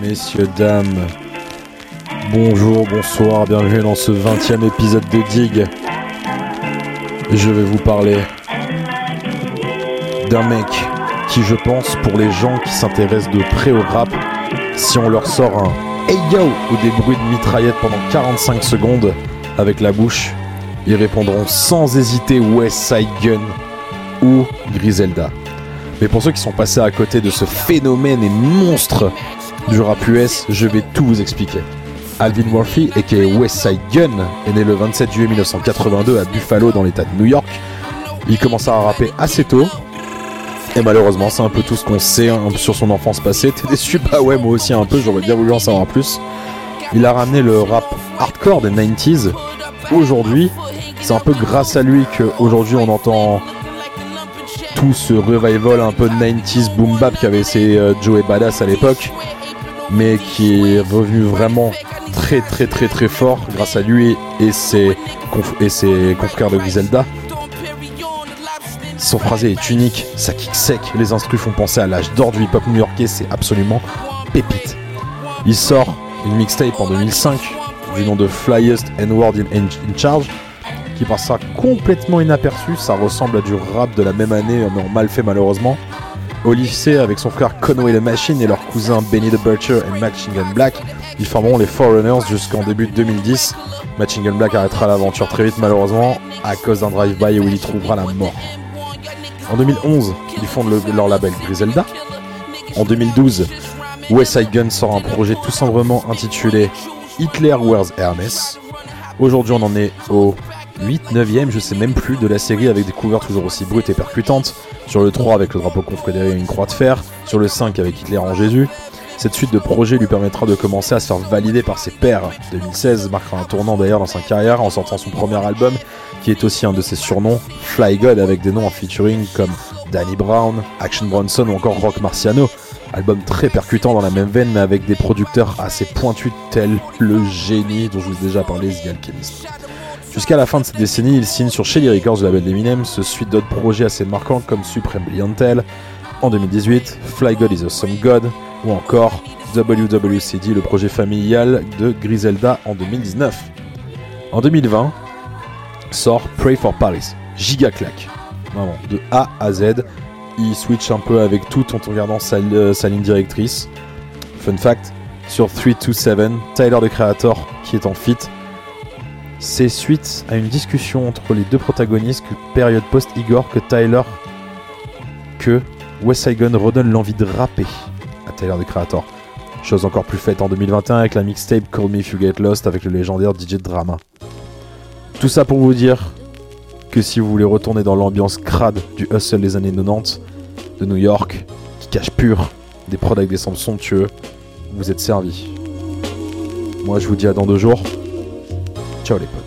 messieurs, dames. Bonjour, bonsoir, bienvenue dans ce 20 e épisode de Dig. Je vais vous parler d'un mec qui, je pense, pour les gens qui s'intéressent de près au rap, si on leur sort un Hey yo ou des bruits de mitraillette pendant 45 secondes avec la bouche, ils répondront sans hésiter West Side Gun ou Griselda. Mais pour ceux qui sont passés à côté de ce phénomène et monstre du rap US, je vais tout vous expliquer. Alvin Murphy, aka Westside Gun, est né le 27 juillet 1982 à Buffalo dans l'état de New York. Il commença à rapper assez tôt. Et malheureusement, c'est un peu tout ce qu'on sait hein, sur son enfance passée. T'es déçu? Bah ouais, moi aussi un peu, j'aurais bien voulu en savoir plus. Il a ramené le rap hardcore des 90s. Aujourd'hui, c'est un peu grâce à lui qu'aujourd'hui on entend tout ce revival un peu de 90s boom bap qu'avait essayé euh, Joey Badass à l'époque, mais qui est revenu vraiment très très très très fort grâce à lui et ses, et confrères de Griselda. Son phrasé est unique, ça kick sec, les instrus font penser à l'âge d'or du hip-hop new-yorkais, c'est absolument pépite. Il sort une mixtape en 2005 du nom de Flyest and World in, Charge qui passera complètement inaperçu. Ça ressemble à du rap de la même année, mais en mal fait malheureusement. Au lycée, avec son frère Conway the Machine et leur cousin Benny the Butcher et Machine Gun Black, ils formeront les Foreigners jusqu'en début de 2010. Machine Gun Black arrêtera l'aventure très vite malheureusement à cause d'un drive-by où il y trouvera la mort. En 2011, ils fondent leur label Griselda. En 2012, West Side Gun sort un projet tout simplement intitulé Hitler Wears Hermes. Aujourd'hui, on en est au 8, 9ème, je sais même plus, de la série avec des couvertures toujours aussi brutes et percutantes. Sur le 3 avec le drapeau confédéré et une croix de fer. Sur le 5 avec Hitler en Jésus. Cette suite de projets lui permettra de commencer à se faire valider par ses pairs. 2016 marquera un tournant d'ailleurs dans sa carrière en sortant son premier album, qui est aussi un de ses surnoms, Fly God, avec des noms en featuring comme Danny Brown, Action Bronson ou encore Rock Marciano. Album très percutant dans la même veine, mais avec des producteurs assez pointus tels le génie dont je vous ai déjà parlé, The Alchemist. Jusqu'à la fin de cette décennie, il signe sur Shelly Records, le label d'Eminem, ce suite d'autres projets assez marquants comme Supreme Brilliantel en 2018, Fly God is a Some God ou encore WWCD, le projet familial de Griselda en 2019. En 2020, sort Pray for Paris, giga claque. De A à Z, il switch un peu avec tout en regardant sa, euh, ligne directrice. Fun fact, sur 327, Tyler the Creator qui est en fit c'est suite à une discussion entre les deux protagonistes, période post-Igor, que Tyler, que West Side redonne l'envie de rapper à Tyler the Creator. Chose encore plus faite en 2021 avec la mixtape Call Me If You Get Lost avec le légendaire DJ Drama. Tout ça pour vous dire que si vous voulez retourner dans l'ambiance crade du hustle des années 90 de New York, qui cache pur des prods avec des sons somptueux, vous êtes servi. Moi je vous dis à dans deux jours. Ciao les potes.